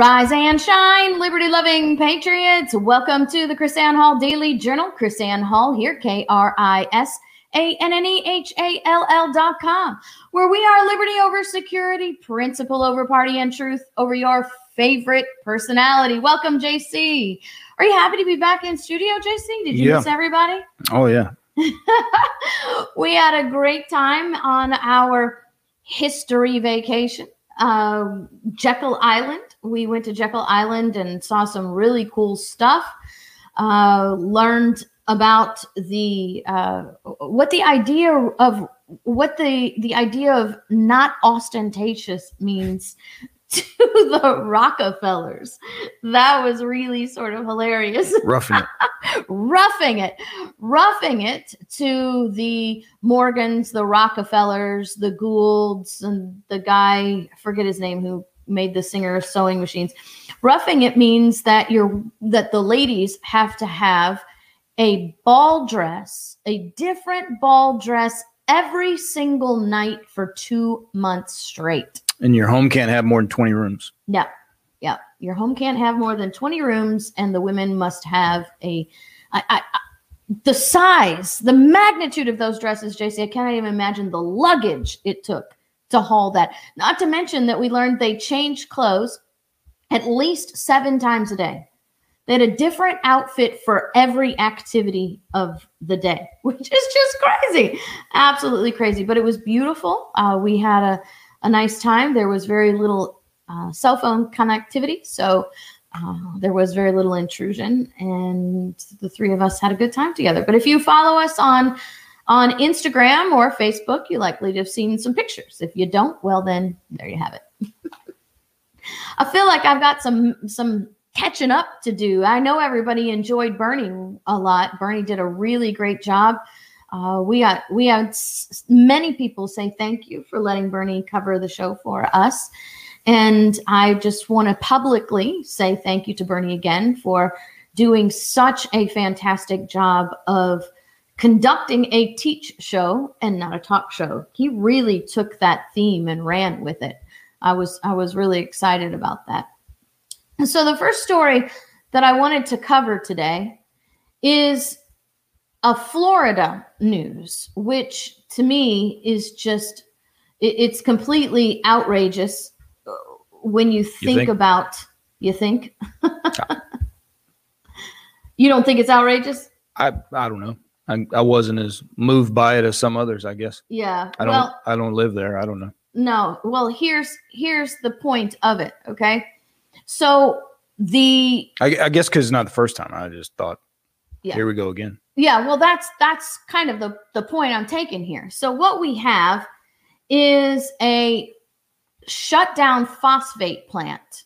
Rise and shine, liberty loving patriots. Welcome to the KrisAnne Hall Daily Journal. KrisAnne Hall here, K R I S A N N E H A L L dot com, where we are liberty over security, principle over party, and truth over your favorite personality. Welcome, JC. Are you happy to be back in studio, JC? Did you Yeah. miss everybody? Oh yeah. we had a great time on our history vacation. Uh, Jekyll Island. We went to Jekyll Island and saw some really cool stuff. Uh, learned about the uh, what the idea of what the the idea of not ostentatious means to the Rockefellers. That was really sort of hilarious Roughing it. roughing it, roughing it to the Morgans, the Rockefellers, the Goulds, and the guy, I forget his name, who made the singer sewing machines. Roughing it means that you're that the ladies have to have a ball dress, a different ball dress every single night for two months straight. And your home can't have more than 20 rooms. Yeah. Yeah. Your home can't have more than 20 rooms, and the women must have a. I, I, I- the size, the magnitude of those dresses, JC, I can't even imagine the luggage it took to haul that. Not to mention that we learned they changed clothes at least seven times a day. They had a different outfit for every activity of the day, which is just crazy. Absolutely crazy. But it was beautiful. Uh, we had a, a nice time. There was very little uh, cell phone connectivity. So uh, there was very little intrusion, and the three of us had a good time together. But if you follow us on on Instagram or Facebook, you likely to have seen some pictures. If you don't, well, then there you have it. I feel like I've got some some catching up to do. I know everybody enjoyed Bernie a lot. Bernie did a really great job. Uh, we got we had s- many people say thank you for letting Bernie cover the show for us, and I just want to publicly say thank you to Bernie again for doing such a fantastic job of conducting a teach show and not a talk show. He really took that theme and ran with it. I was I was really excited about that. And so the first story that I wanted to cover today is a Florida news, which to me is just it- it's completely outrageous uh, when you think, think? about you think you don't think it's outrageous I I don't know. I, I wasn't as moved by it as some others, I guess. yeah I don't well I don't live there. I don't know. No. Well, here's here's the point of it. Okay. So the I, I guess because it's not the first time. I just thought, Yeah. here we go again. yeah, well, that's that's kind of the the point I'm taking here. So what we have is a shut down phosphate plant,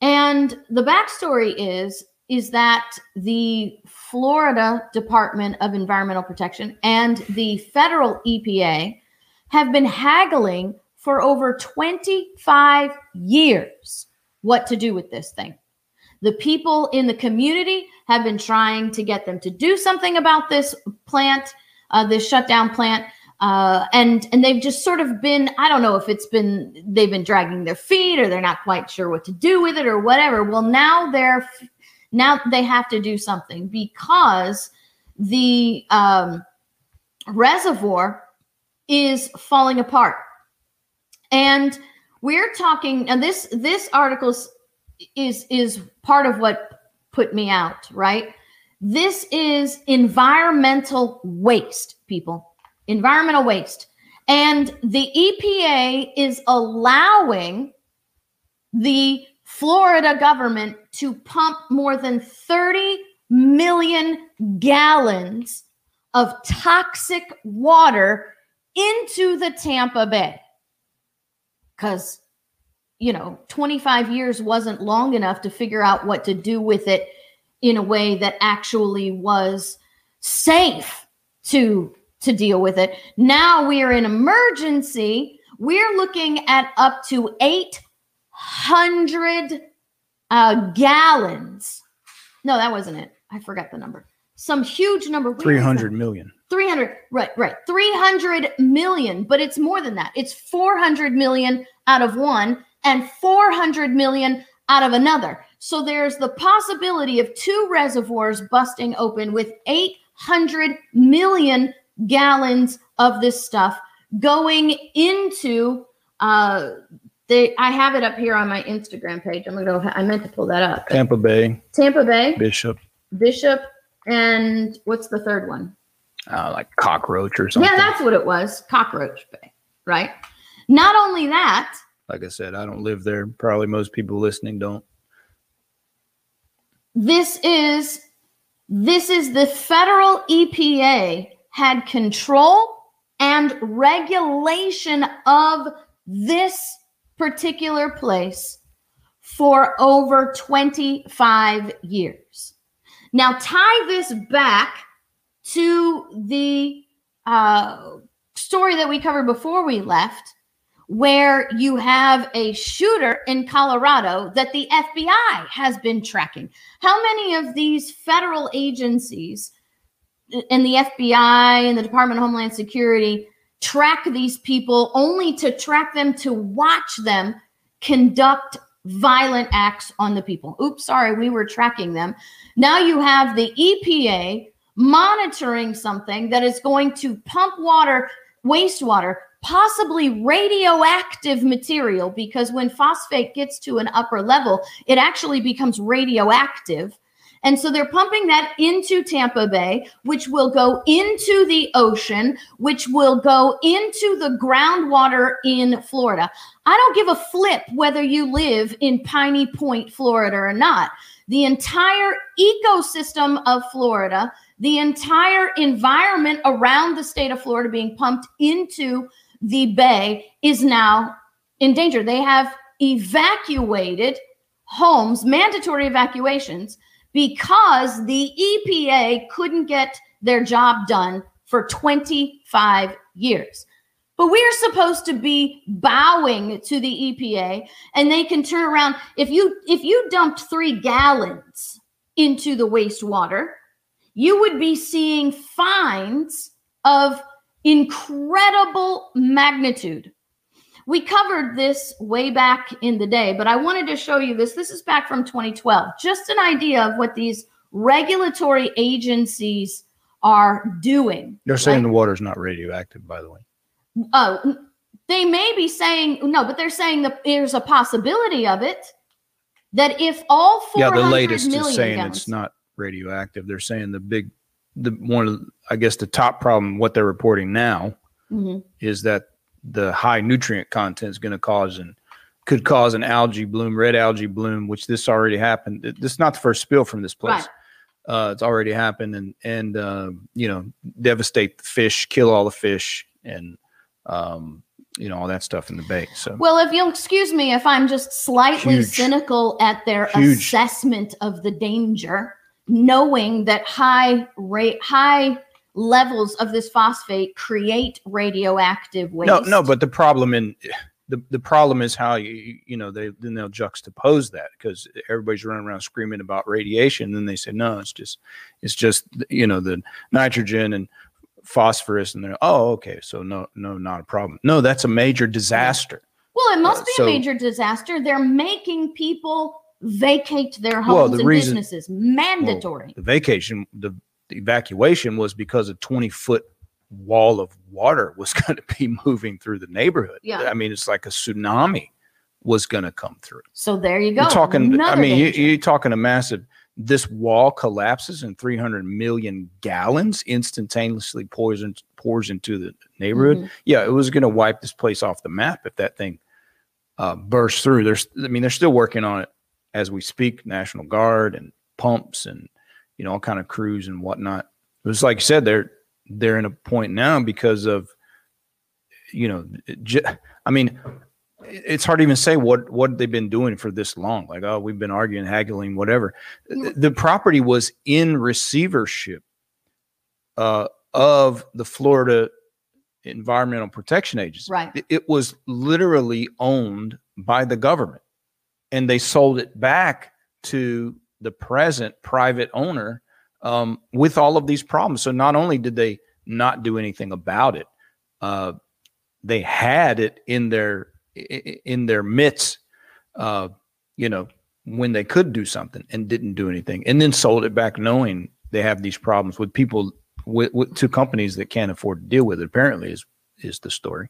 and the backstory is is that the Florida Department of Environmental Protection and the federal EPA have been haggling for over 25 years what to do with this thing. The people in the community have been trying to get them to do something about this plant, uh, this shutdown plant. Uh, and and they've just sort of been I don't know if it's been they've been dragging their feet or they're not quite sure what to do with it or whatever. Well, now they're now they have to do something because the um, reservoir is falling apart. And we're talking and this this article is is part of what put me out, right? This is environmental waste, people. Environmental waste. And the EPA is allowing the Florida government to pump more than 30 million gallons of toxic water into the Tampa Bay. Because, you know, 25 years wasn't long enough to figure out what to do with it in a way that actually was safe to to deal with it. Now we are in emergency. We're looking at up to 800 uh, gallons. No, that wasn't it. I forgot the number. Some huge number. That? 300 million. 300 right right 300 million but it's more than that it's 400 million out of one and 400 million out of another. So there's the possibility of two reservoirs busting open with 800 million gallons of this stuff going into uh they I have it up here on my Instagram page. I'm gonna go I meant to pull that up. Tampa Bay, Tampa Bay, Bishop, Bishop, and what's the third one? uh, like cockroach or something. Yeah, that's what it was. Cockroach Bay, right? Not only that, like I said, I don't live there. Probably most people listening don't. this is this is the federal EPA had control and regulation of this particular place for over 25 years. Now tie this back to the uh, story that we covered before we left where you have a shooter in Colorado that the FBI has been tracking. How many of these federal agencies and the FBI and the Department of Homeland Security track these people only to track them to watch them conduct violent acts on the people? Oops, sorry, we were tracking them. Now you have the EPA monitoring something that is going to pump water, wastewater, possibly radioactive material, because when phosphate gets to an upper level, it actually becomes radioactive. And so they're pumping that into Tampa Bay, which will go into the ocean, which will go into the groundwater in Florida. I don't give a flip whether you live in Piney Point, Florida or not. The entire ecosystem of Florida, the entire environment around the state of Florida being pumped into the bay is now in danger. They have evacuated homes, mandatory evacuations, because the EPA couldn't get their job done for 25 years. But we're supposed to be bowing to the EPA and they can turn around if you if you dumped 3 gallons into the wastewater, you would be seeing fines of incredible magnitude. We covered this way back in the day, but I wanted to show you this. This is back from 2012. Just an idea of what these regulatory agencies are doing. They're saying Like- the water's not radioactive, by the way. Oh, they may be saying no, but they're saying that there's a possibility of it. That if all four Yeah, the latest is saying gallons, it's not radioactive. They're saying the big, the one of, the- I guess the top problem, what they're reporting now Mhm. is that the high nutrient content is going to cause and could cause an algae bloom, red algae bloom, which this already happened. Th- This is not the first spill from this place. Right. Uh, it's already happened and, and, uh, you know, devastate the fish, kill all the fish and, um, you know, all that stuff in the bay. So Well, if you'll excuse me, if I'm just slightly Huge. cynical at their Huge. assessment of the danger, knowing that high rate, high levels of this phosphate create radioactive waste. No, no, but the problem in the, the problem is how you you know they then they'll juxtapose that because everybody's running around screaming about radiation, and then they say no, it's just it's just you know the nitrogen and phosphorus, and they're oh okay, so no no not a problem. No, that's a major disaster. well, it must uh, be so- a major disaster. They're making people vacate their homes Well, the and reason- businesses. Mandatory. The vacation the, the evacuation was because a twenty foot wall of water was going to be moving through the neighborhood. Yeah. I mean it's like a tsunami was going to come through. so there you go. You're talking. I mean, you, you're talking a massive. This wall collapses and 300 million gallons instantaneously pours in, pours into the neighborhood. Mhm. Yeah, it was going to wipe this place off the map if that thing uh, burst through. There's, I mean, they're still working on it as we speak. National Guard and pumps and you know all kind of crews and whatnot. It was like you said, they're they're in a point now because of you know, j- I mean, it's hard to even say what what they've been doing for this long. Like, oh, we've been arguing, haggling, whatever. The, property was in receivership uh, of the Florida Environmental Protection Agency. Right. It was literally owned by the government, and they sold it back to the present private owner um, with all of these problems. So not only did they not do anything about it, uh, they had it in their in their midst, uh, you know, when they could do something and didn't do anything, and then sold it back knowing they have these problems with people with, with to companies that can't afford to deal with it. Apparently, is is the story.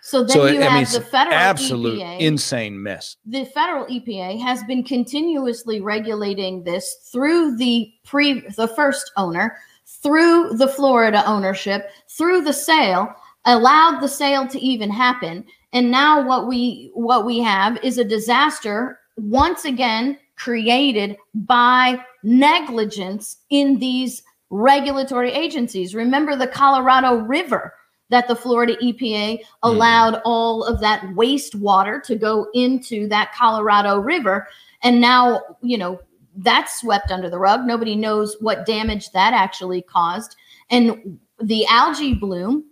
So then So you I mean, have the federal absolute EPA. insane mess. the federal EPA has been continuously regulating this through the pre the first owner, through the Florida ownership, through the sale, allowed the sale to even happen. And now what we what we have is a disaster once again created by negligence in these regulatory agencies. Remember the Colorado River that the Florida EPA hmm. allowed all of that wastewater to go into that Colorado River. And now, you know, that's swept under the rug. Nobody knows what damage that actually caused. And the algae bloom,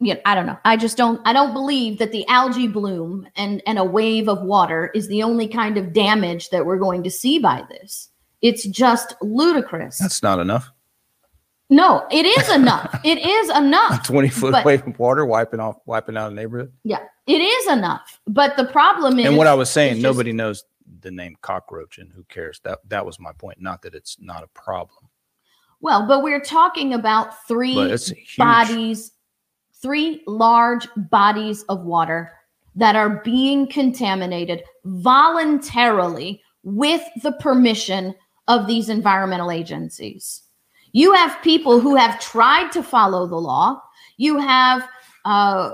yeah, I don't know. I just don't I don't believe that the algae bloom and and a wave of water is the only kind of damage that we're going to see by this. It's just ludicrous. That's not enough. No, it is enough. it is A enough. twenty foot But- wave of water wiping off, wiping out a neighborhood. Yeah, it is enough. But the problem is and what I was saying, it's just- nobody knows the name cockroach, and who cares? That that was my point. Not that it's not a problem, well, but we're talking about three but it's a huge. bodies, three large bodies of water that are being contaminated voluntarily with the permission of these environmental agencies. You have people who have tried to follow the law. You have uh,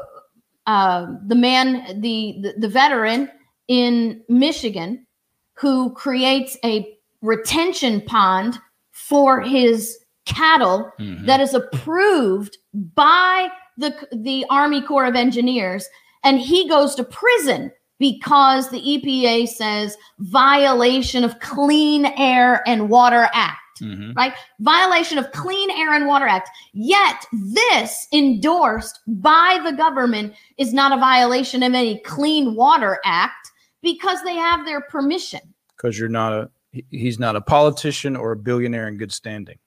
uh, the man, the, the the veteran in Michigan, who creates a retention pond for his cattle Mhm. that is approved by the the Army Corps of Engineers, and he goes to prison because the EPA says violation of Clean Air and Water Act Mhm. right? Violation of Clean Air and Water Act. Yet this endorsed by the government is not a violation of any Clean Water Act because they have their permission. because you're not a he's not a politician or a billionaire in good standing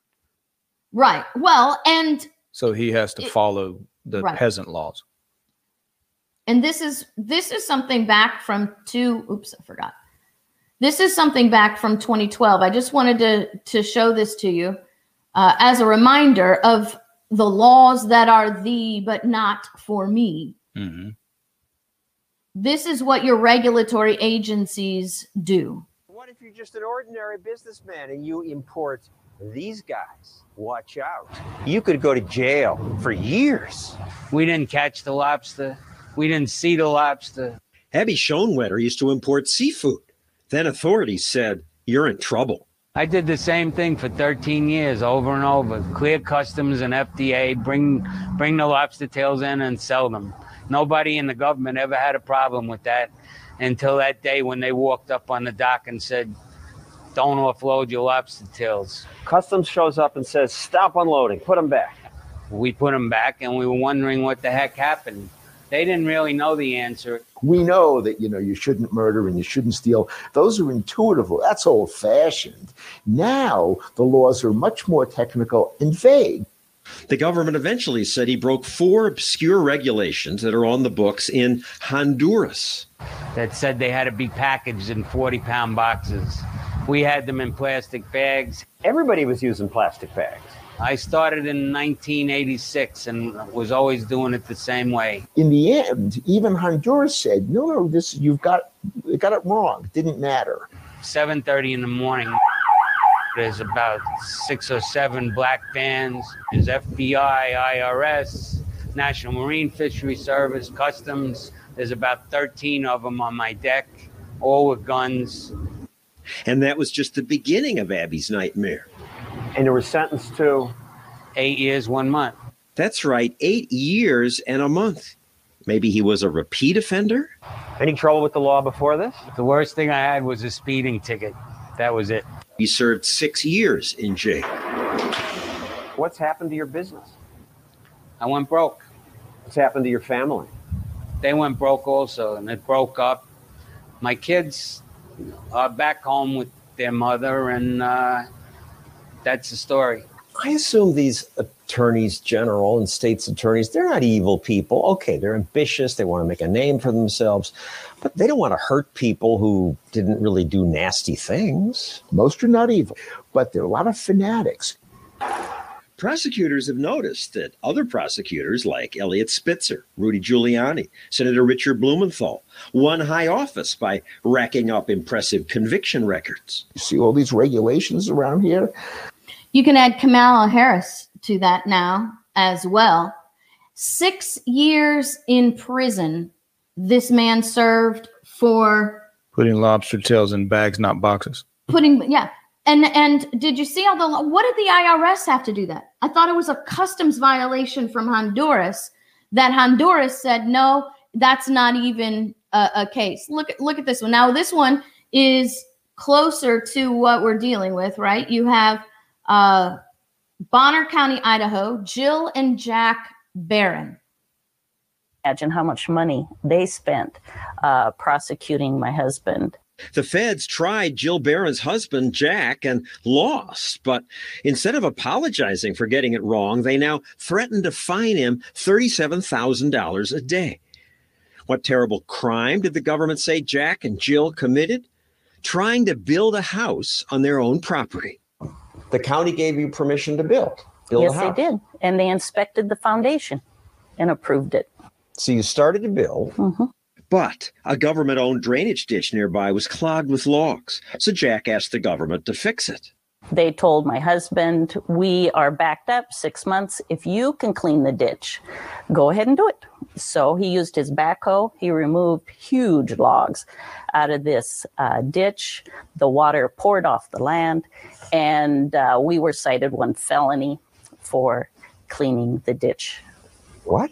Right. Well, and so he has to It- follow the Right. peasant laws and this is this is something back from two oops, I forgot. This is something back from 2012. I just wanted to to show this to you uh, as a reminder of the laws that are thee but not for me. hmm This is what your regulatory agencies do. What if you're just an ordinary businessman and you import these guys? Watch out. You could go to jail for years. We didn't catch the lobster. We didn't see the lobster. Abby Schoenwetter used to import seafood. Then authorities said, You're in trouble. I did the same thing for 13 years, over and over. Clear customs and FDA, bring bring the lobster tails in and sell them. Nobody in the government ever had a problem with that until that day when they walked up on the dock and said, "Don't offload your lobster tails." Customs shows up and says, Stop unloading, put them back. We put them back, and we were wondering what the heck happened. They didn't really know the answer. we know that you know you shouldn't murder and you shouldn't steal those are intuitive that's old fashioned now the laws are much more technical and vague The government eventually said he broke four obscure regulations that are on the books in Honduras. that said they had to be packaged in 40 pound boxes. We had them in plastic bags. Everybody was using plastic bags. I started in 1986 and was always doing it the same way. in the end even honduras said no no this you've got you got it wrong it didn't matter 7:30 in the morning. There's about six or seven black vans. There's FBI, IRS, National Marine Fishery Service, Customs. There's about 13 of them on my deck, all with guns. And that was just the beginning of Abby's nightmare. And they were sentenced to Eight years, one month. That's right, eight years and a month. Maybe he was a repeat offender? any trouble with the law before this? The worst thing I had was a speeding ticket. That was it. He served six years in jail. What's happened to your business? I went broke. What's happened to your family? they went broke also and it broke up my kids are back home with their mother and uh, that's the story I assume these attorneys general and states attorneys, they're not evil people. Okay, they're ambitious, they want to make a name for themselves, but they don't want to hurt people who didn't really do nasty things. Most are not evil, but there are a lot of fanatics. Prosecutors have noticed that other prosecutors like Eliot Spitzer, Rudy Giuliani, Senator Richard Blumenthal won high office by racking up impressive conviction records. You see all these regulations around here? You can add Kamala Harris to that now as well. Six years in prison, this man served for Putting lobster tails in bags, not boxes. putting, yeah. And and did you see all the what did the IRS have to do that? I thought it was a customs violation from Honduras that Honduras said no, that's not even a, a case. Look at look at this one. Now this one is closer to what we're dealing with, right? You have uh, Bonner County, Idaho, Jill and Jack Barron. Imagine how much money they spent uh, prosecuting my husband. The feds tried Jill Barron's husband, Jack, and lost. But instead of apologizing for getting it wrong, they now threaten to fine him $37,000 a day. What terrible crime did the government say Jack and Jill committed? Trying to build a house on their own property. The county gave you permission to build. Build yes, they did. And they inspected the foundation and approved it. So you started to build. Mm-hmm. But a government owned drainage ditch nearby was clogged with logs. So Jack asked the government to fix it. They told my husband, We are backed up six months. If you can clean the ditch, go ahead and do it. So he used his backhoe. He removed huge logs out of this uh, ditch. The water poured off the land, and uh, we were cited one felony for cleaning the ditch. What?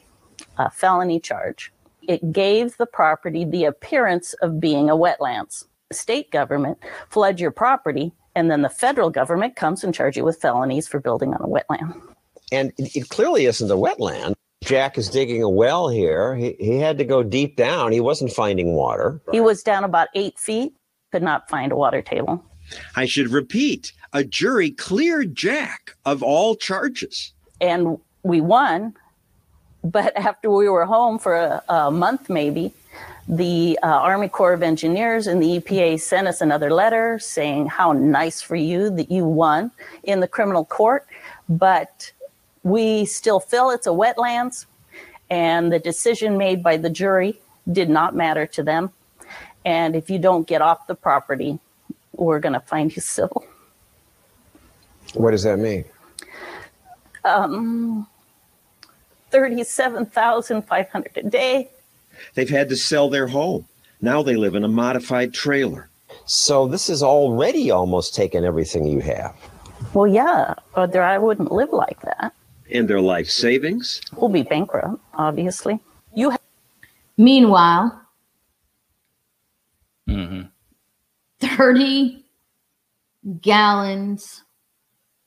A felony charge. It gave the property the appearance of being a wetlands. State government flood your property, and then the federal government comes and charge you with felonies for building on a wetland. And it, it clearly isn't a wetland. Jack is digging a well here. He, he had to go deep down. He wasn't finding water. He was down about eight feet, could not find a water table. I should repeat a jury cleared Jack of all charges. And we won, but after we were home for a, a month, maybe, the uh, Army Corps of Engineers and the EPA sent us another letter saying how nice for you that you won in the criminal court, but we still feel it's a wetlands, and the decision made by the jury did not matter to them. And if you don't get off the property, we're going to find you civil. What does that mean? Um, Thirty-seven thousand five hundred a day. They've had to sell their home. Now they live in a modified trailer. So this is already almost taken everything you have. Well, yeah, but there I wouldn't live like that. And their life savings? We'll be bankrupt, obviously. You Meanwhile, Mm-hmm. 30 gallons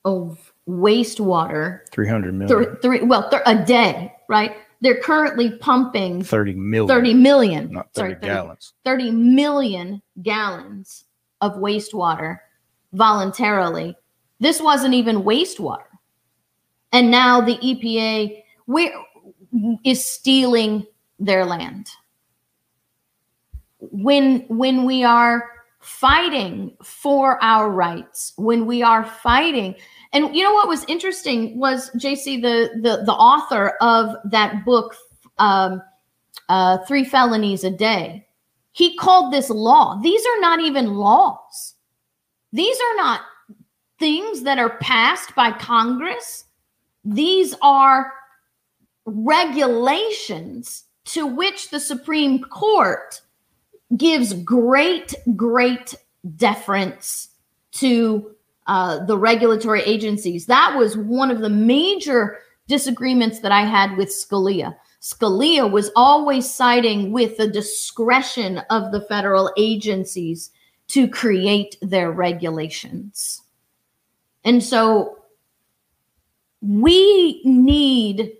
of wastewater, 300 million. th- three, well, th- a day, right? They're currently pumping 30 million. 30 million, Not 30 sorry, 30 gallons. 30 million gallons of wastewater voluntarily. This wasn't even wastewater. And now the EPA we is stealing their land. When when we are fighting for our rights, when we are fighting and you know what was interesting was JC the the the author of that book um uh, three felonies a day. He called this law. These are not even laws. These are not things that are passed by Congress. These are regulations to which the Supreme Court gives great, great deference to uh, the regulatory agencies. That was one of the major disagreements that I had with Scalia. Scalia was always siding with the discretion of the federal agencies to create their regulations. And so we need,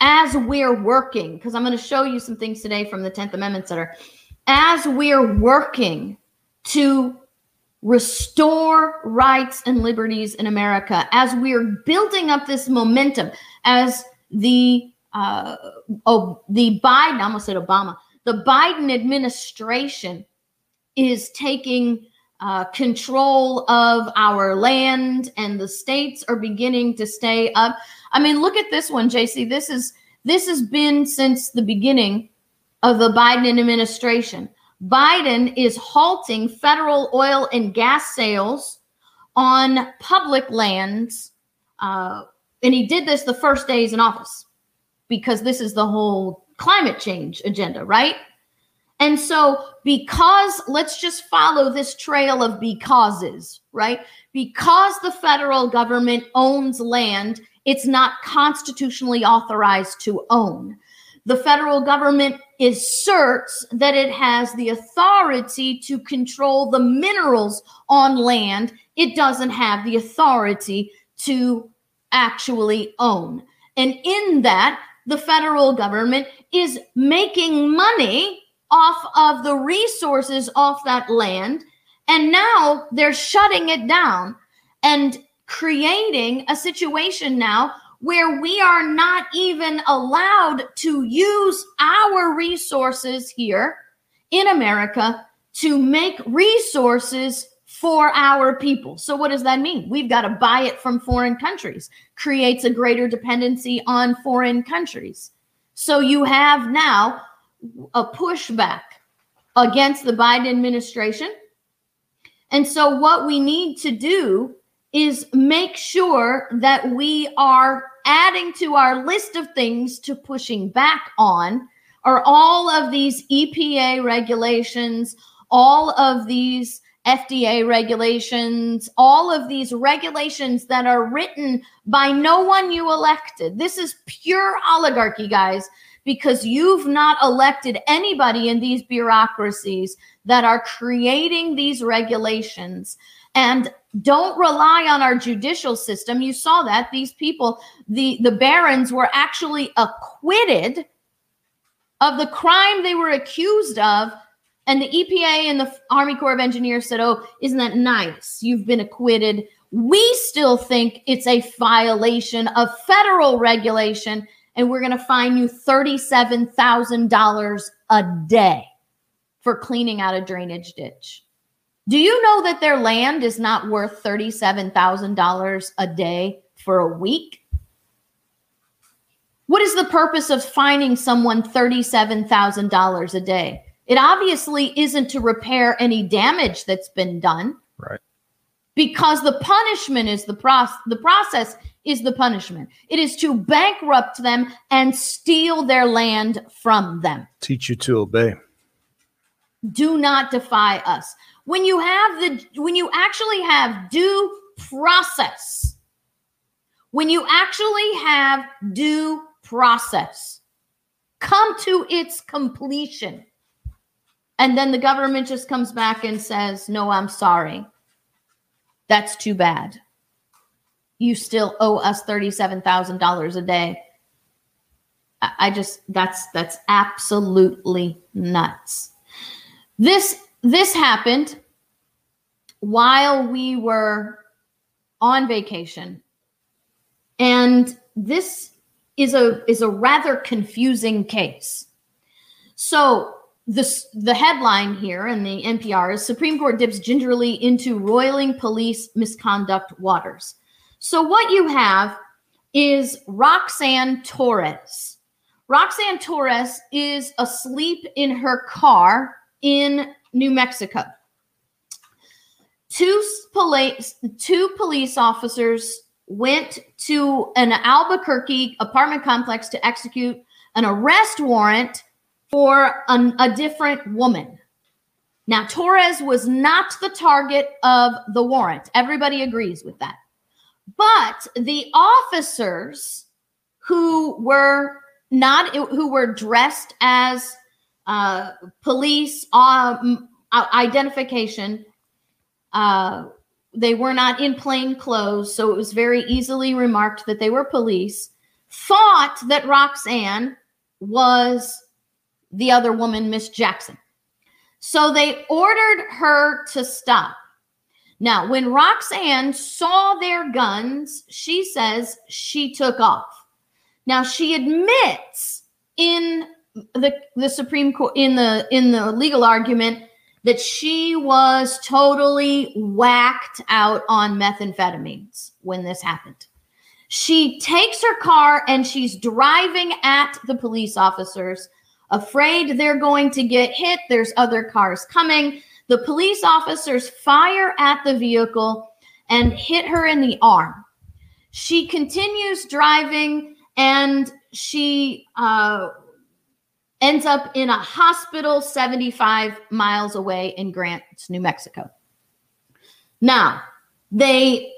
as we're working, because I'm going to show you some things today from the 10th Amendment Center, as we're working to restore rights and liberties in America as we're building up this momentum, as the uh, oh, the Biden, I almost said Obama, the Biden administration is taking uh, control of our land and the states are beginning to stay up. I mean, look at this one, JC. This is this has been since the beginning of the Biden administration. Biden is halting federal oil and gas sales on public lands. Uh, and he did this the first days in office because this is the whole climate change agenda, right? And so, because let's just follow this trail of becauses, right? Because the federal government owns land, it's not constitutionally authorized to own. The federal government asserts that it has the authority to control the minerals on land. It doesn't have the authority to actually own. And in that, the federal government is making money off of the resources off that land. And now they're shutting it down and creating a situation now where we are not even allowed to use our resources here in America to make resources for our people. So, what does that mean? We've got to buy it from foreign countries, creates a greater dependency on foreign countries. So, you have now a pushback against the Biden administration. And so, what we need to do is make sure that we are adding to our list of things to pushing back on are all of these EPA regulations, all of these FDA regulations, all of these regulations that are written by no one you elected. This is pure oligarchy, guys, because you've not elected anybody in these bureaucracies that are creating these regulations. And don't rely on our judicial system. You saw that these people, the, the Barrons, were actually acquitted of the crime they were accused of and the EPA and the Army Corps of Engineers said, Oh, isn't that nice? You've been acquitted. We still think it's a violation of federal regulation, and we're going to fine you $37,000 a day for cleaning out a drainage ditch. Do you know that their land is not worth $37,000 a day for a week? What is the purpose of fining someone $37,000 a day? It obviously isn't to repair any damage that's been done. Right. Because the punishment is the process, the process is the punishment. It is to bankrupt them and steal their land from them. Teach you to obey. Do not defy us. When you have the when you actually have due process, when you actually have due process, come to its completion and then the government just comes back and says, No, I'm sorry. That's too bad. You still owe us $37,000 a day. I just that's that's absolutely nuts. This this happened while we were on vacation. And this is a is a rather confusing case. So this the headline here in the NPR is Supreme Court dips gingerly into roiling police misconduct waters. So what you have is Roxanne Torres. Roxanne Torres is asleep in her car in New Mexico. Two police two police officers went to an Albuquerque apartment complex to execute an arrest warrant for an, a different woman. Now, Torres was not the target of the warrant. Everybody agrees with that. But the officers who were not, who were dressed as uh, police um, identification, uh, they were not in plain clothes, so it was very easily remarked that they were police, thought that Roxanne was the other woman, Miss Jackson. So they ordered her to stop. Now, when Roxanne saw their guns, she says she took off. Now, she admits in the the Supreme Court in the in the legal argument that she was totally whacked out on methamphetamines when this happened. She takes her car and she's driving at the police officers, afraid they're going to get hit. There's other cars coming. The police officers fire at the vehicle and hit her in the arm. She continues driving and she uh, ends up in a hospital 75 miles away in Grant, New Mexico. Now, they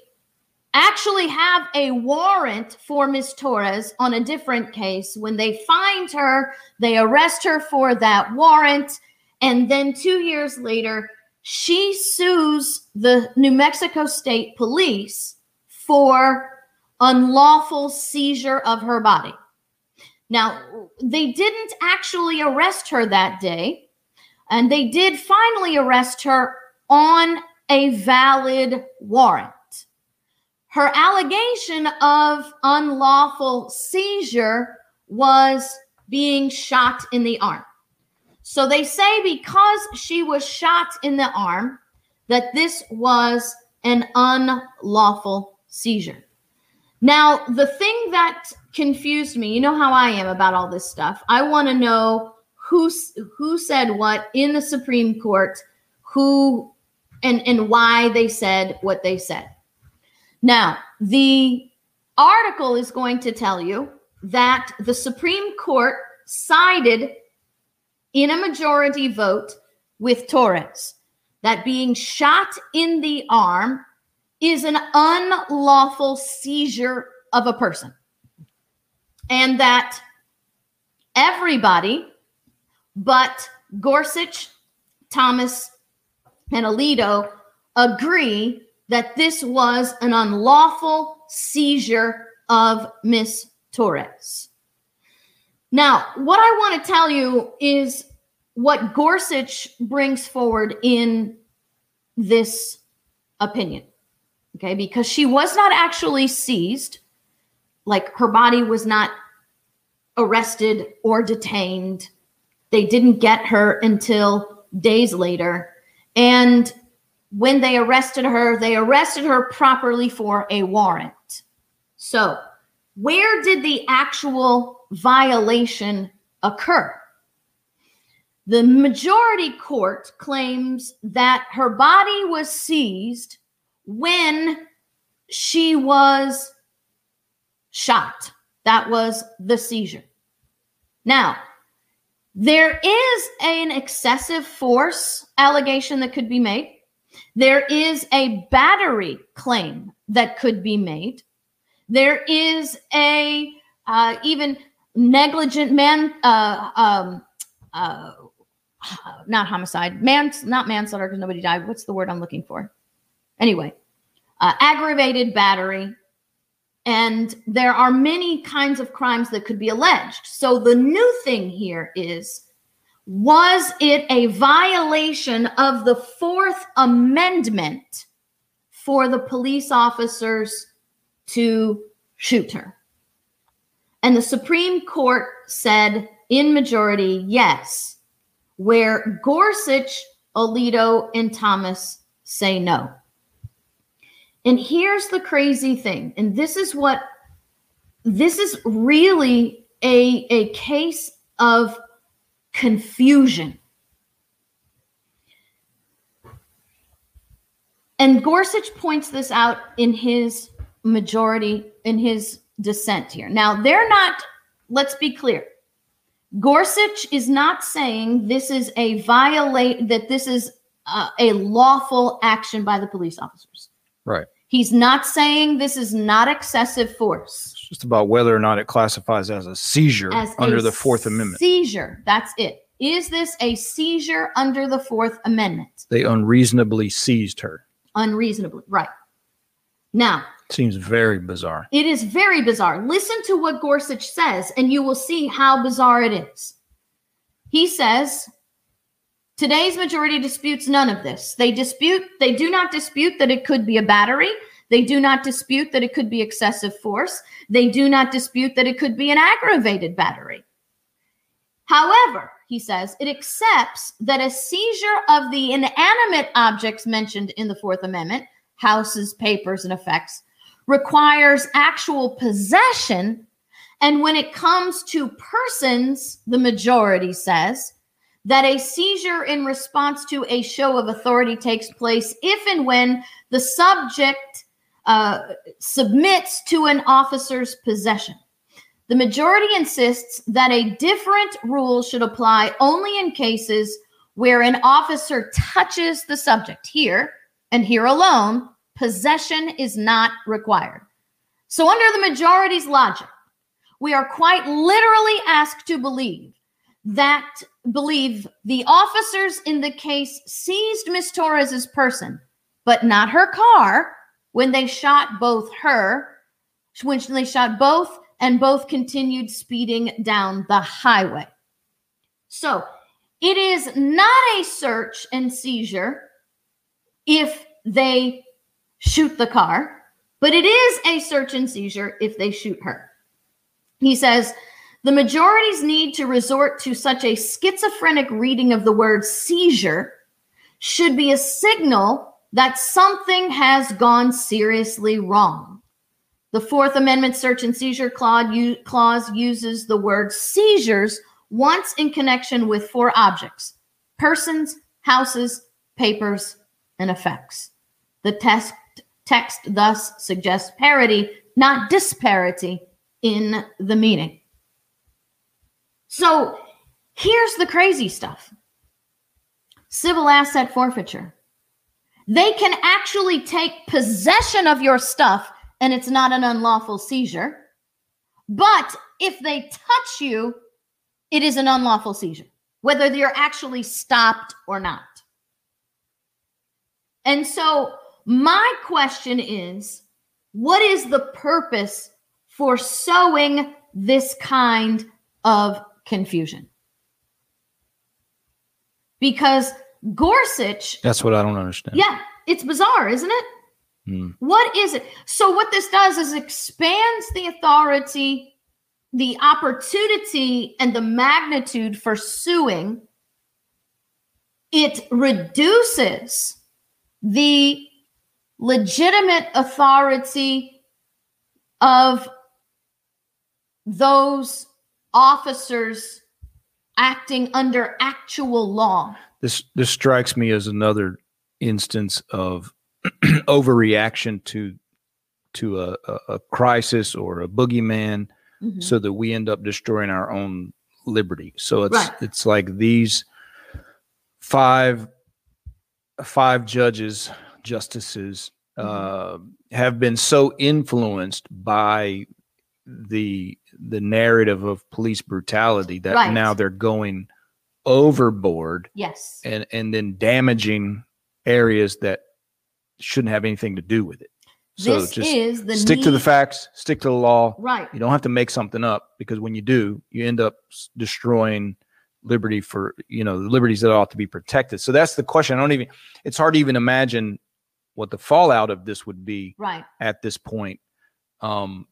actually have a warrant for Miss Torres on a different case. When they find her, they arrest her for that warrant. And then two years later, she sues the New Mexico State Police for unlawful seizure of her body. Now, they didn't actually arrest her that day, and they did finally arrest her on a valid warrant. Her allegation of unlawful seizure was being shot in the arm. So they say because she was shot in the arm, that this was an unlawful seizure. Now, the thing that confused me, you know how I am about all this stuff. I want to know who who said what in the Supreme Court, who and and why they said what they said. Now, the article is going to tell you that the Supreme Court sided in a majority vote with Torres that being shot in the arm is an unlawful seizure of a person. And that everybody but Gorsuch, Thomas, and Alito agree that this was an unlawful seizure of Miss Torres. Now, what I want to tell you is what Gorsuch brings forward in this opinion okay, because she was not actually seized, like her body was not arrested or detained. They didn't get her until days later. And when they arrested her, they arrested her properly for a warrant. So, where did the actual violation occur? The majority court claims that her body was seized when she was shot. That was the seizure. Now, there is an excessive force allegation that could be made. There is a battery claim that could be made. There is a uh, even negligent man, uh, um, uh, not homicide, man, not manslaughter because nobody died. What's the word I'm looking for? Anyway, uh, aggravated battery. And there are many kinds of crimes that could be alleged. So the new thing here is was it a violation of the Fourth Amendment for the police officers to shoot her? And the Supreme Court said in majority, yes, where Gorsuch, Alito, and Thomas say no. And here's the crazy thing, and this is what this is really a, a case of confusion. And Gorsuch points this out in his majority, in his dissent here. Now, they're not, let's be clear. Gorsuch is not saying this is a violate, that this is a, a lawful action by the police officers. Right. He's not saying this is not excessive force. It's just about whether or not it classifies as a seizure As under the Fourth Amendment. Seizure. That's it. Is this a seizure under the Fourth Amendment? They unreasonably seized her. Unreasonably. Right. Now, Seems very bizarre. it is very bizarre. Listen to what Gorsuch says, and you will see how bizarre it is. He says, Today's majority disputes none of this. They dispute, they do not dispute that it could be a battery. They do not dispute that it could be excessive force. They do not dispute that it could be an aggravated battery. However, he says, it accepts that a seizure of the inanimate objects mentioned in the Fourth Amendment, houses, papers, and effects, requires actual possession. And when it comes to persons, the majority says that a seizure in response to a show of authority takes place if and when the subject uh, submits to an officer's possession. The majority insists that a different rule should apply only in cases where an officer touches the subject. Here, and here alone, possession is not required. So, under the majority's logic, we are quite literally asked to believe that believe the officers in the case seized Miss Torres's person, but not her car when they shot both her, when they shot both and both continued speeding down the highway. So it is not a search and seizure if they shoot the car, but it is a search and seizure if they shoot her. He says the majority's need to resort to such a schizophrenic reading of the word seizure should be a signal that something has gone seriously wrong. The Fourth Amendment search and seizure clause uses the word seizures once in connection with four objects persons, houses, papers, and effects. The text, text thus suggests parity, not disparity, in the meaning. So here's the crazy stuff civil asset forfeiture. They can actually take possession of your stuff and it's not an unlawful seizure. But if they touch you, it is an unlawful seizure, whether you're actually stopped or not. And so, my question is what is the purpose for sowing this kind of confusion? Because Gorsuch. That's what I don't understand. Yeah, it's bizarre, isn't it? Hmm. What is it? So, what this does is expands the authority, the opportunity, and the magnitude for suing. It reduces the legitimate authority of those officers acting under actual law. This this strikes me as another instance of overreaction to to a, a, a, crisis or a boogeyman mm-hmm. so that we end up destroying our own liberty. So it's right. it's like these five five judges, justices mm-hmm. uh, have been so influenced by the the narrative of police brutality that right. now they're going overboard. Yes. And and then damaging areas that shouldn't have anything to do with it. So this just is the stick need. to the facts, stick to the law. Right. You don't have to make something up because when you do, you end up destroying liberty for you know the liberties that ought to be protected. So that's the question. I don't even. It's hard to even imagine what the fallout of this would be. Right. At this point, um,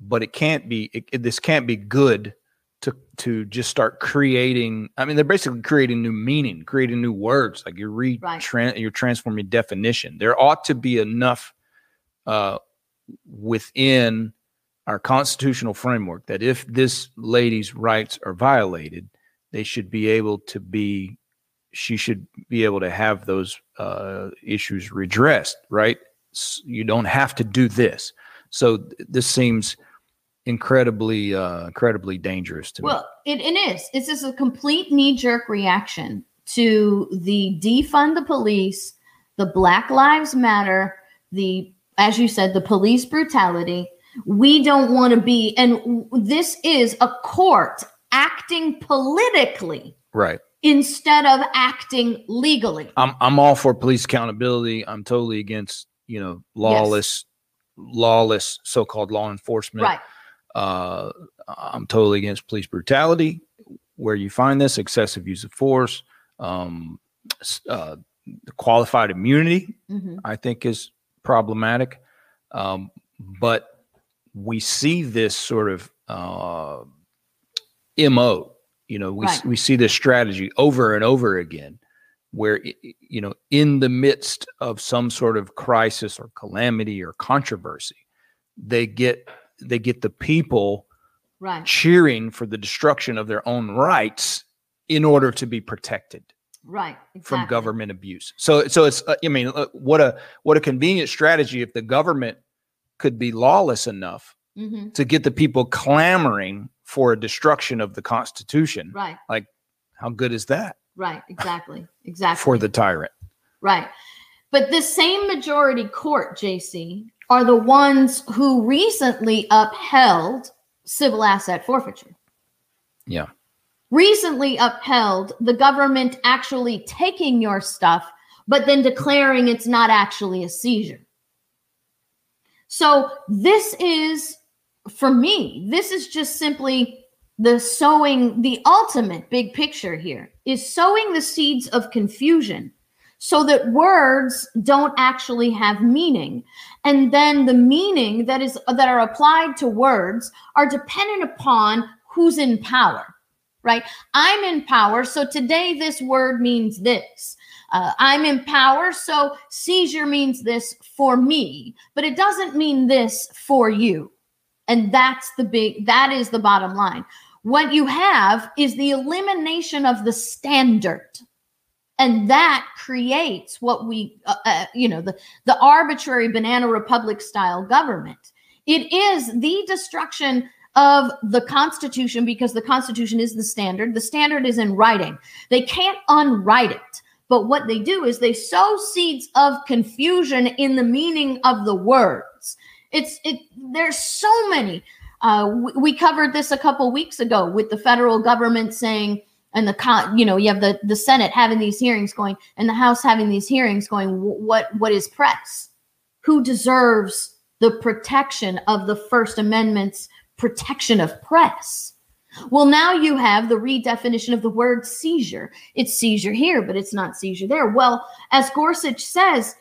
but it can't be. It, it, this can't be good to to just start creating i mean they're basically creating new meaning creating new words like you're re right. you're transforming definition there ought to be enough uh, within our constitutional framework that if this lady's rights are violated they should be able to be she should be able to have those uh, issues redressed right you don't have to do this so th- this seems incredibly uh incredibly dangerous to well, me. Well, it, it is. It's just a complete knee-jerk reaction to the defund the police, the Black Lives Matter, the as you said, the police brutality. We don't want to be and this is a court acting politically. Right. Instead of acting legally. I'm I'm all for police accountability. I'm totally against, you know, lawless yes. lawless so-called law enforcement. Right uh, I'm totally against police brutality. Where you find this excessive use of force, Um, uh, the qualified immunity, Mhm. I think, is problematic. Um, but we see this sort of uh, mo. You know, we Right. we see this strategy over and over again, where you know, in the midst of some sort of crisis or calamity or controversy, they get they get the people Right. cheering for the destruction of their own rights in order to be protected Right. from government abuse. So so it's uh, I mean uh, what a what a convenient strategy if the government could be lawless enough Mhm. to get the people clamoring for a destruction of the constitution. Right. Like, how good is that Right. Exactly. Exactly. for the tyrant? Right. But the same majority court, JC, are the ones who recently upheld civil asset forfeiture. Yeah. Recently upheld the government actually taking your stuff, but then declaring it's not actually a seizure. So this is, for me, this is just simply the sowing, the ultimate big picture here is sowing the seeds of confusion so that words don't actually have meaning. And then the meaning that is that are applied to words are dependent upon who's in power right? I'm in power so today this word means this. Uh, i'm in power so seizure means this for me. But it doesn't mean this for you. And that's the big that is the bottom line. What you have is the elimination of the standard and that creates what we uh, uh, you know the the arbitrary banana republic style government. It is the destruction of the constitution because the constitution is the standard. The standard is in writing. They can't unwrite it. But what they do is they sow seeds of confusion in the meaning of the words. It's it there's so many. Uh, we, we covered this a couple weeks ago with the federal government saying and the con you know you have the the senate having these hearings going and the house having these hearings going what what is press? Who deserves the protection of the first amendment's protection of press? Well now you have the redefinition of the word seizure. It's seizure here but it's not seizure there. Well as gorsuch says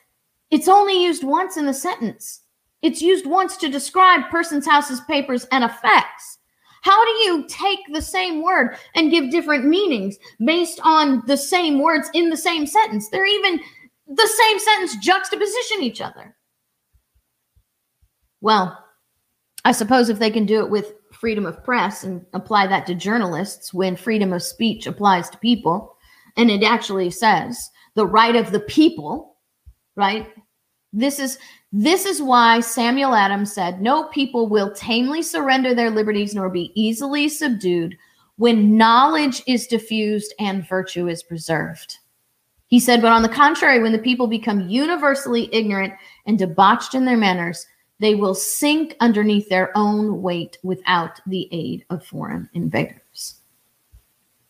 it's only used once in the sentence. It's used once to describe persons houses papers and effects how do you take the same word and give different meanings based on the same words in the same sentence? They're even the same sentence juxtaposition each other. Well, I suppose if they can do it with freedom of press and apply that to journalists when freedom of speech applies to people, and it actually says the right of the people, right? This is this is why Samuel Adams said, No people will tamely surrender their liberties nor be easily subdued when knowledge is diffused and virtue is preserved. He said, But on the contrary, when the people become universally ignorant and debauched in their manners, they will sink underneath their own weight without the aid of foreign invaders.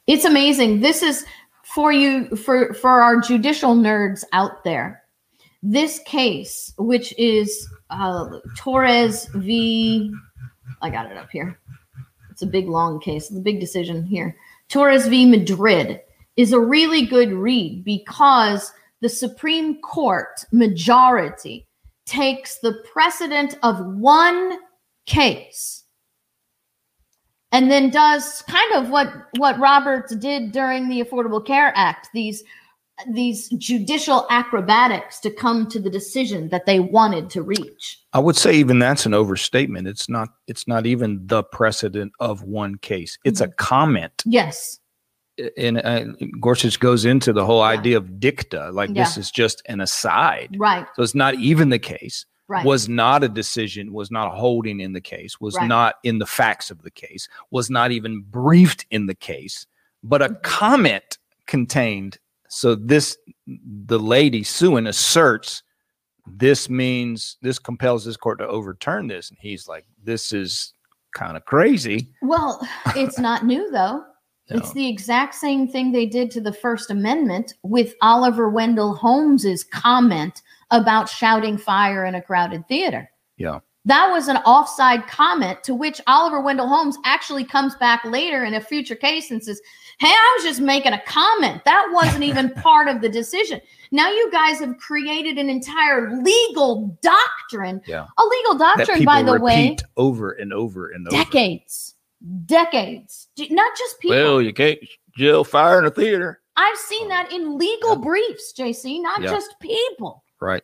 It's amazing. This is for you, for, for our judicial nerds out there this case, which is uh, Torres v. I got it up here. It's a big, long case. It's a big decision here. Torres v. Madrid is a really good read because the Supreme Court majority takes the precedent of one case and then does kind of what what Roberts did during the Affordable Care Act. These these judicial acrobatics to come to the decision that they wanted to reach. I would say even that's an overstatement. It's not. It's not even the precedent of one case. It's a comment. Yes. And uh, Gorsuch goes into the whole Yeah. idea of dicta, like this is just an aside. Right. So it's not even the case. Right. Was not a decision. Was not a holding in the case. Was Right. not in the facts of the case. Was not even briefed in the case. But a Mhm. comment contained. So this, the lady suing asserts this means this compels this court to overturn this. And he's like, this is kind of crazy. well, it's not new though. It's the exact same thing they did to the First Amendment with Oliver Wendell Holmes's comment about shouting fire in a crowded theater. Yeah. That was an offside comment to which Oliver Wendell Holmes actually comes back later in a future case and says, Hey, I was just making a comment. That wasn't even part of the decision. Now you guys have created an entire legal doctrine. Yeah. A legal doctrine, by the way. Over and over and over. decades. Decades. Not just people. Well, you can't jail fire in a theater. I've seen oh. that in legal Yeah. briefs, JC, not Yeah. just people. Right.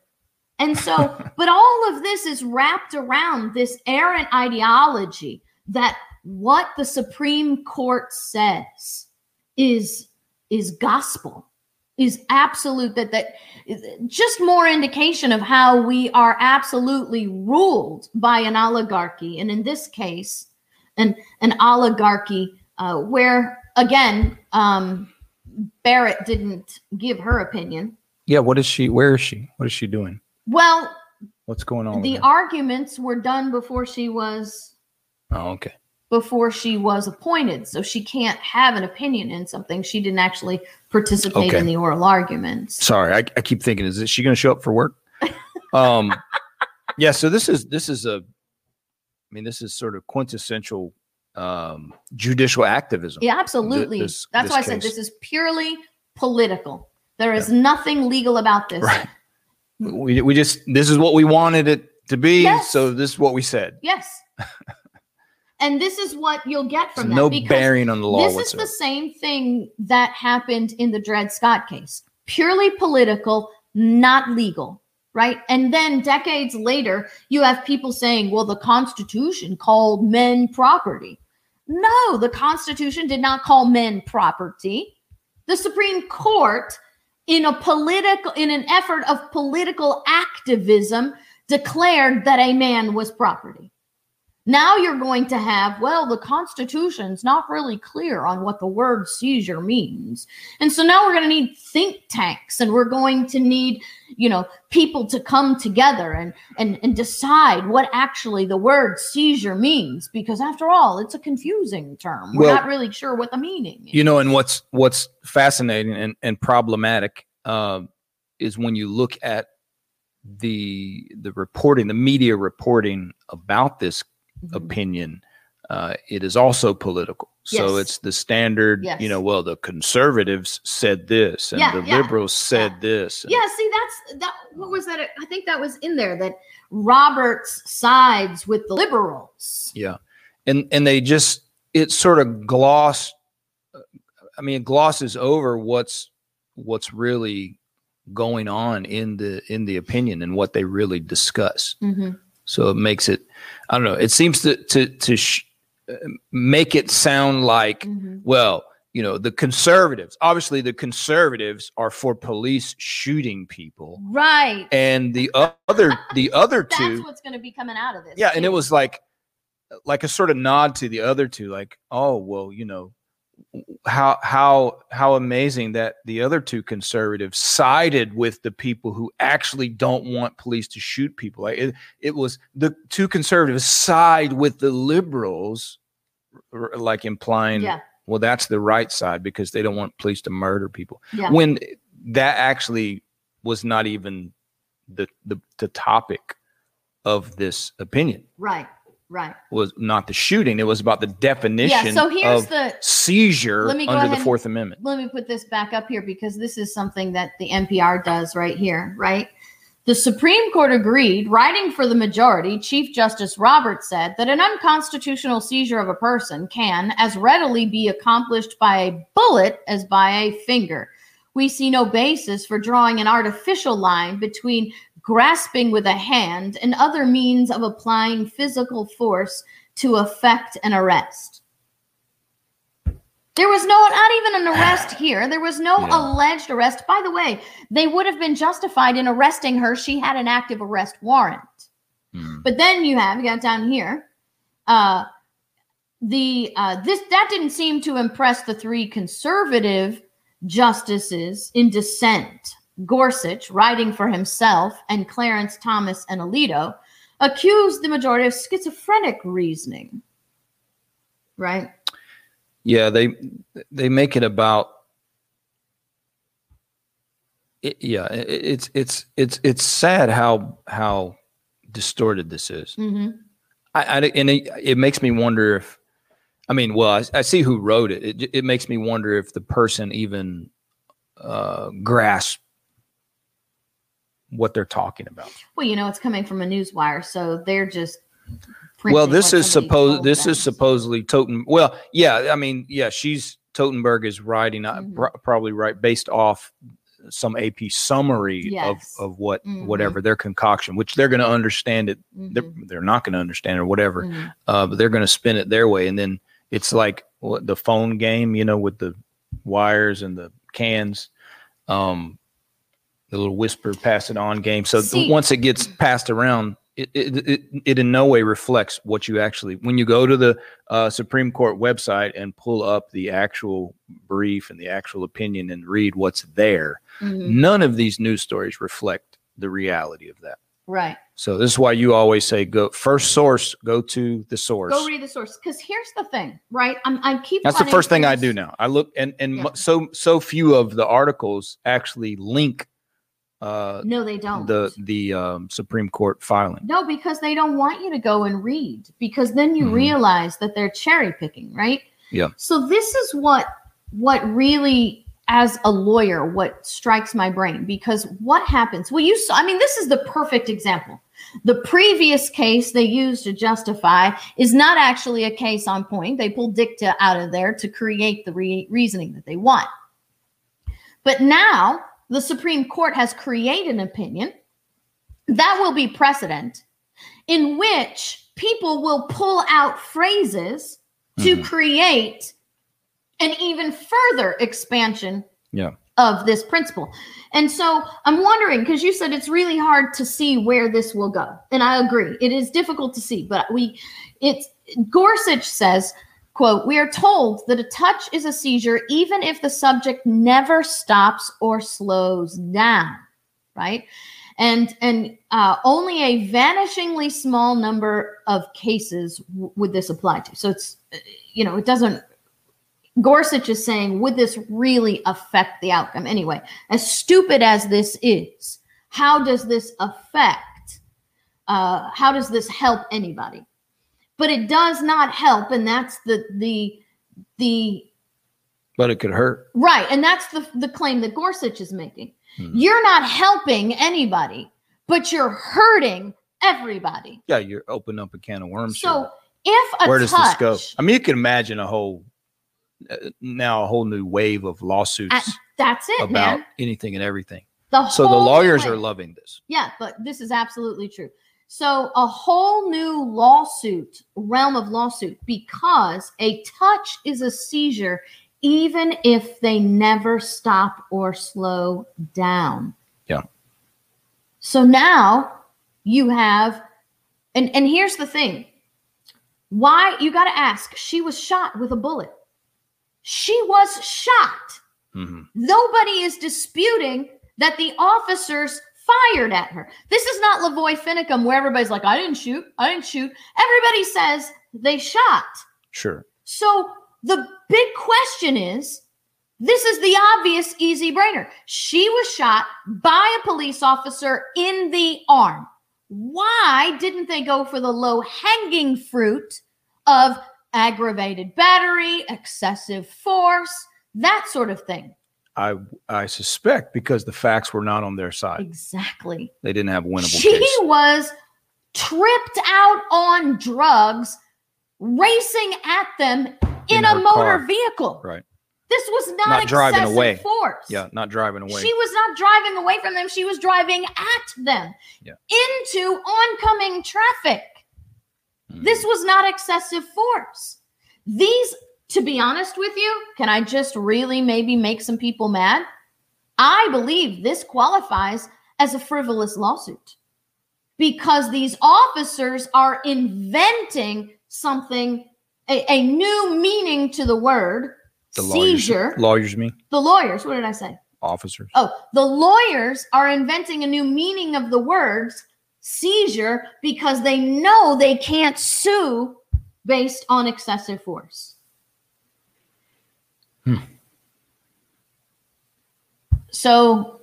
And so, but all of this is wrapped around this errant ideology that what the Supreme Court says is is gospel, is absolute. That that just more indication of how we are absolutely ruled by an oligarchy, and in this case, an an oligarchy uh, where again, um, Barrett didn't give her opinion. Yeah. What is she? Where is she? What is she doing? Well, What's going on? the arguments were done before she was oh, okay. before she was appointed so she can't have an opinion in something she didn't actually participate Okay. in the oral arguments Sorry, I, I keep thinking, is she going to show up for work? Um, yeah. So this is this is a, I mean, this is sort of quintessential um, judicial activism. yeah absolutely this- that's this why i said this is purely political there is nothing legal about this Right. We we just this is what we wanted it to be. Yes. So this is what we said. yes and this is what you'll get from that no bearing on the law this is the same thing that happened in the Dred Scott case. Purely political, not legal, right? And then decades later, you have people saying, well, the Constitution called men property. No, the Constitution did not call men property. The Supreme Court, in a political, in an effort of political activism, declared that a man was property. Now you're going to have, well, the Constitution's not really clear on what the word seizure means. And so now we're going to need think tanks and we're going to need, you know, people to come together and and and decide what actually the word seizure means because after all, it's a confusing term. We're Well- not really sure what the meaning is. you know, and what's what's fascinating and, and problematic um, is when you look at the the reporting, the media reporting about this Mhm. opinion, uh, it is also political. So it's the standard, Yes. you know, well, the conservatives said this and Yeah, the yeah, liberals said yeah. this. and- Yeah, see, that's that. What was that? I think that was in there that Roberts sides with the liberals. Yeah. And and they just it sort of gloss I mean it glosses over what's what's really going on in the in the opinion and what they really discuss. Mhm. So it makes it I don't know, it seems to to to sh- make it sound like Mhm. well, you know, the conservatives, obviously the conservatives are for police shooting people Right. and the other the other That's two what's going to be coming out of this. yeah and it was like like a sort of nod to the other two like oh well you know how how how amazing that the other two conservatives sided with the people who actually don't want police to shoot people like it, it was the two conservatives side with the liberals like implying Yeah. well that's the right side because they don't want police to murder people Yeah. when that actually was not even the the, the topic of this opinion Right. Right. was not the shooting. It was about the definition Yeah. So here's of the. seizure Let me go under the Fourth Amendment. Let me put this back up here because this is something that the NPR does right here. Right. The Supreme Court agreed, writing for the majority, Chief Justice Roberts said that an unconstitutional seizure of a person can as readily be accomplished by a bullet as by a finger. We see no basis for drawing an artificial line between grasping with a hand and other means of applying physical force to effect an arrest. There was no, not even an arrest here. There was no Yeah. alleged arrest. By the way, they would have been justified in arresting her. She had an active arrest warrant. Hmm. But then you have, you got down here, uh, the uh, this that didn't seem to impress the three conservative justices in dissent. Gorsuch, writing for himself, and Clarence Thomas and Alito accused the majority of schizophrenic reasoning. Right? Yeah, they they make it about. It, yeah, it, it's it's it's it's sad how how distorted this is. hmm I, I and it, it makes me wonder if, I mean, well, I, I see who wrote it. It it makes me wonder if the person even uh, grasp what they're talking about. Well, you know, it's coming from a news wire, so they're just. Well, this is supposed. This them. is supposedly Toten. Well, yeah. I mean, yeah. She's Totenberg is writing, uh, Mhm. pro- probably right based off some AP summary Yes. of of what Mhm. whatever their concoction, which they're going to understand it. They're Mhm, they're not going to understand or whatever, mhm. uh, but they're going to spin it their way, and then it's like what, the phone game, you know, with the wires and the cans. Um, the little whisper pass it on game. So See- once it gets passed around, it, it, it, it in no way reflects what you actually, when you go to the uh, Supreme Court website and pull up the actual brief and the actual opinion and read what's there, Mhm. none of these news stories reflect the reality of that. Right. So this is why you always say go first source, go to the source. Go read the source. Because here's the thing, right? I'm, I keep. That's the first thing I do now. I look and and Yeah. so so few of the articles actually link uh, No, they don't. the the um, Supreme Court filing. No, because they don't want you to go and read because then you Mhm. realize that they're cherry picking, right? Yeah. So this is what what really as a lawyer what strikes my brain because what happens? Well, you saw I mean this is the perfect example. The previous case they used to justify is not actually a case on point. They pulled dicta out of there to create the re- reasoning that they want. But now the Supreme Court has created an opinion that will be precedent in which people will pull out phrases to Mhm. create an even further expansion Yeah. of this principle. And so I'm wondering because you said it's really hard to see where this will go. And I agree. It is difficult to see, but we it's Gorsuch says, quote, "We are told that a touch is a seizure even if the subject never stops or slows down." Right? And and uh, only a vanishingly small number of cases w- would this apply to. So it's uh, you know, it doesn't Gorsuch is saying, would this really affect the outcome? Anyway, as stupid as this is, how does this affect? Uh, how does this help anybody? But it does not help, and that's the the the But it could hurt. right, and that's the the claim that Gorsuch is making. Hmm. You're not helping anybody, but you're hurting everybody. Yeah, you're opening up a can of worms. So here. if a where does touch, this go? I mean, you can imagine a whole uh, now a whole new wave of lawsuits at- that's it, about man. anything and everything. The So the lawyers way. are loving this. Yeah, but this is absolutely true. So a whole new lawsuit, realm of lawsuit, because a touch is a seizure, even if they never stop or slow down. Yeah. So now you have, and and here's the thing. Why you got to ask? She was shot with a bullet. She was shot. hmm Nobody is disputing that the officers fired at her. This is not Lavoy Finicum where everybody's like, I didn't shoot. I didn't shoot. Everybody says they shot. Sure. So the big question is this is the obvious easy brainer. She was shot by a police officer in the arm. Why didn't they go for the low hanging fruit of aggravated battery, excessive force, that sort of thing? I I suspect because the facts were not on their side. Exactly. They didn't have a winnable She case. was tripped out on drugs, racing at them in, In a motor car. vehicle. Right. This was not, Not driving away. force. Yeah, not driving away. She was not driving away from them. She was driving at them Yeah. into oncoming traffic. Mhm. This was not excessive force. These, to be honest with you, can I just really maybe make some people mad? I believe this qualifies as a frivolous lawsuit because these officers are inventing something, a, a new meaning to the word the lawyers, seizure. lawyers mean the lawyers, what did I say? officers. Oh, the lawyers are inventing a new meaning of the words seizure because they know they can't sue based on excessive force. Hmm. So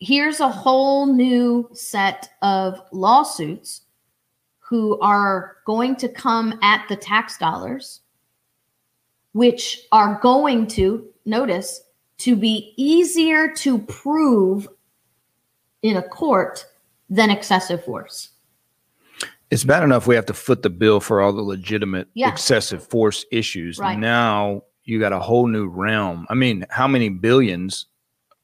here's a whole new set of lawsuits who are going to come at the tax dollars, which are going to, notice, to be easier to prove in a court than excessive force. It's bad enough we have to foot the bill for all the legitimate Yeah. excessive force issues. Right. Now you got a whole new realm. I mean, how many billions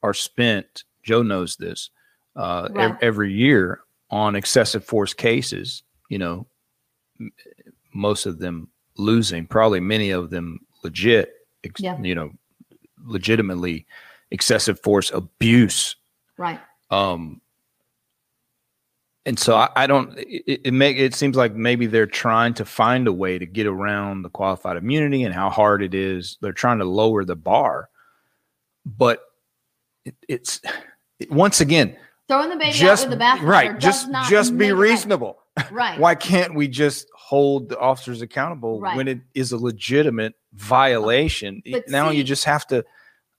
are spent? Joe knows this uh, ev- every year on excessive force cases. You know, m- most of them losing, probably many of them legit. Ex- Yeah. You know, legitimately excessive force abuse Right. um and so i, I don't it, it make it seems like maybe they're trying to find a way to get around the qualified immunity and how hard it is they're trying to lower the bar but it, it's once again Throwing the baby just out with the bathwater right just just be it right. reasonable Right. why can't we just hold the officers accountable Right. when it is a legitimate violation But now you just have to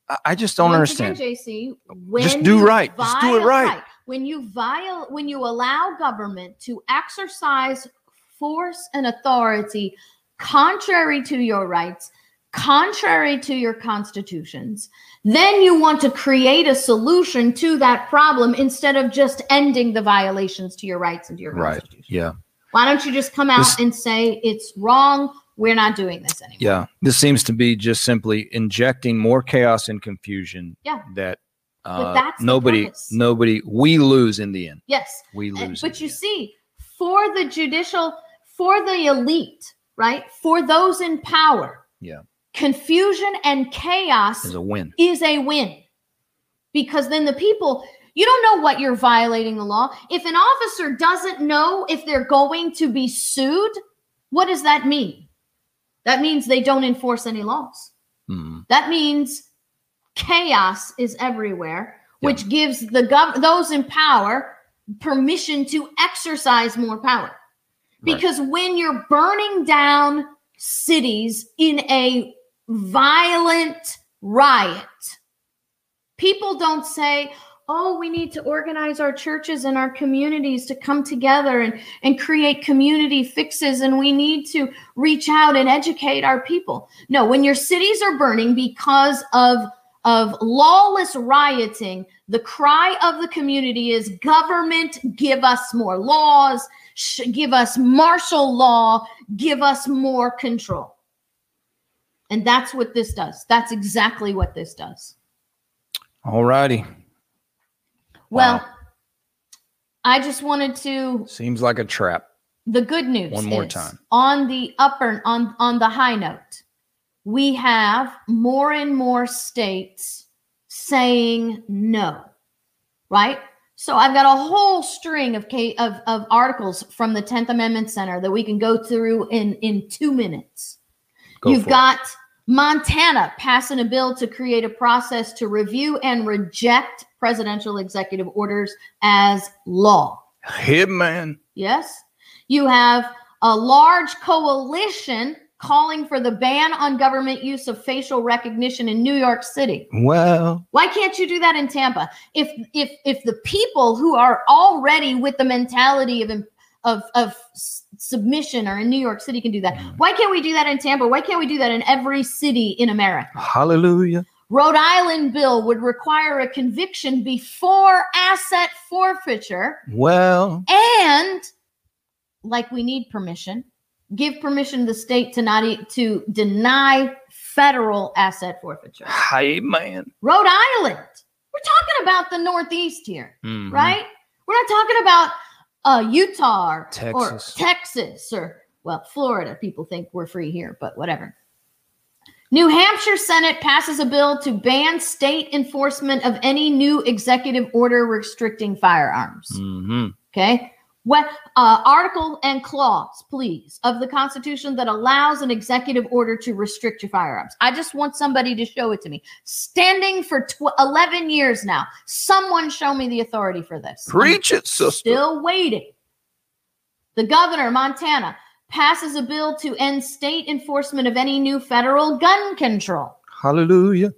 I- i just don't understand Again, JC, Just do right. Just do it viol- right. When you viol- when you allow government to exercise force and authority contrary to your rights, contrary to your constitutions, then you want to create a solution to that problem instead of just ending the violations to your rights and to your right constitution. yeah Why don't you just come out This- and say it's wrong? We're not doing this anymore. Yeah, this seems to be just simply injecting more chaos and confusion. Yeah. that uh, that's nobody, nobody, we lose in the end. Yes. We lose. in but you see, for the judicial, for the elite, right? For those in power, Yeah. confusion and chaos is a win. is a win because then the people you don't know what you're violating the law if an officer doesn't know if they're going to be sued what does that mean that means they don't enforce any laws Mhm. that means chaos is everywhere which gives the gov- those in power permission to exercise more power Right. because when you're burning down cities in a violent riot, people don't say, oh, we need to organize our churches and our communities to come together and, and create community fixes, and we need to reach out and educate our people. No, when your cities are burning because of of lawless rioting, the cry of the community is government, give us more laws, sh- give us martial law, give us more control. And that's what this does. That's exactly what this does. All righty. Well, Wow. I just wanted to Seems like a trap. the good news One more is, time. on the upper on on the high note we have more and more states saying no right so i've got a whole string of of, of articles from the 10th amendment center that we can go through in in two minutes Go You've for it. got Montana passing a bill to create a process to review and reject presidential executive orders as law. Hitman. Yes. You have a large coalition calling for the ban on government use of facial recognition in New York City. Well, Why can't you do that in Tampa? If if if the people who are already with the mentality of of of submission are in New York City can do that. Mm-hmm. Why can't we do that in Tampa? Why can't we do that in every city in America? hallelujah. Rhode Island bill would require a conviction before asset forfeiture Well, and like we need permission give permission to the state to not e- to deny federal asset forfeiture hey man. rhode island we're talking about the northeast here Mhm. right we're not talking about uh utah or, or Texas. texas or well florida people think we're free here but whatever New Hampshire Senate passes a bill to ban state enforcement of any new executive order restricting firearms. Mhm. Okay. What uh, article and clause, please, of the Constitution that allows an executive order to restrict your firearms? I just want somebody to show it to me. Standing for tw- 11 years now, someone show me the authority for this. Preach it, sister. Still waiting. The governor, Montana, passes a bill to end state enforcement of any new federal gun control. Hallelujah.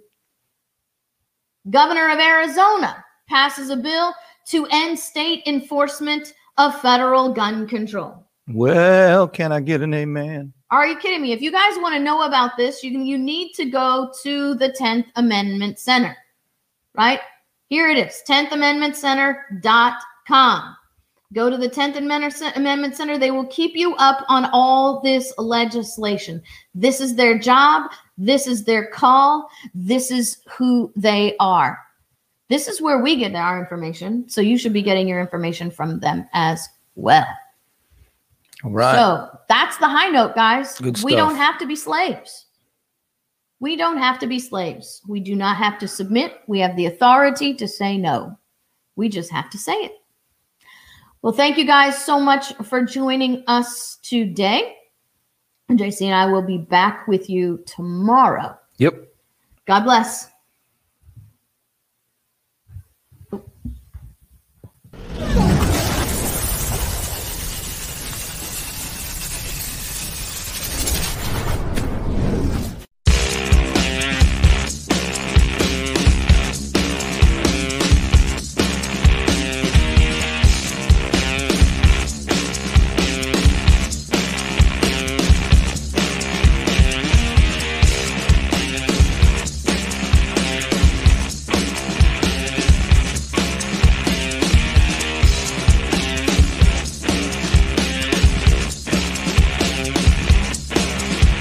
Governor of Arizona passes a bill to end state enforcement of federal gun control. Well, can I get an amen? Are you kidding me? If you guys want to know about this, you can, you need to go to the 10th Amendment Center, right? Here it is, 10th Amendment Center.com. Go to the 10th Amendment Center. They will keep you up on all this legislation. This is their job. This is their call. This is who they are. This is where we get our information. So you should be getting your information from them as well. All right. So that's the high note, guys. Good stuff. We don't have to be slaves. We don't have to be slaves. We do not have to submit. We have the authority to say no. We just have to say it. Well, thank you guys so much for joining us today. JC and I will be back with you tomorrow. Yep. God bless.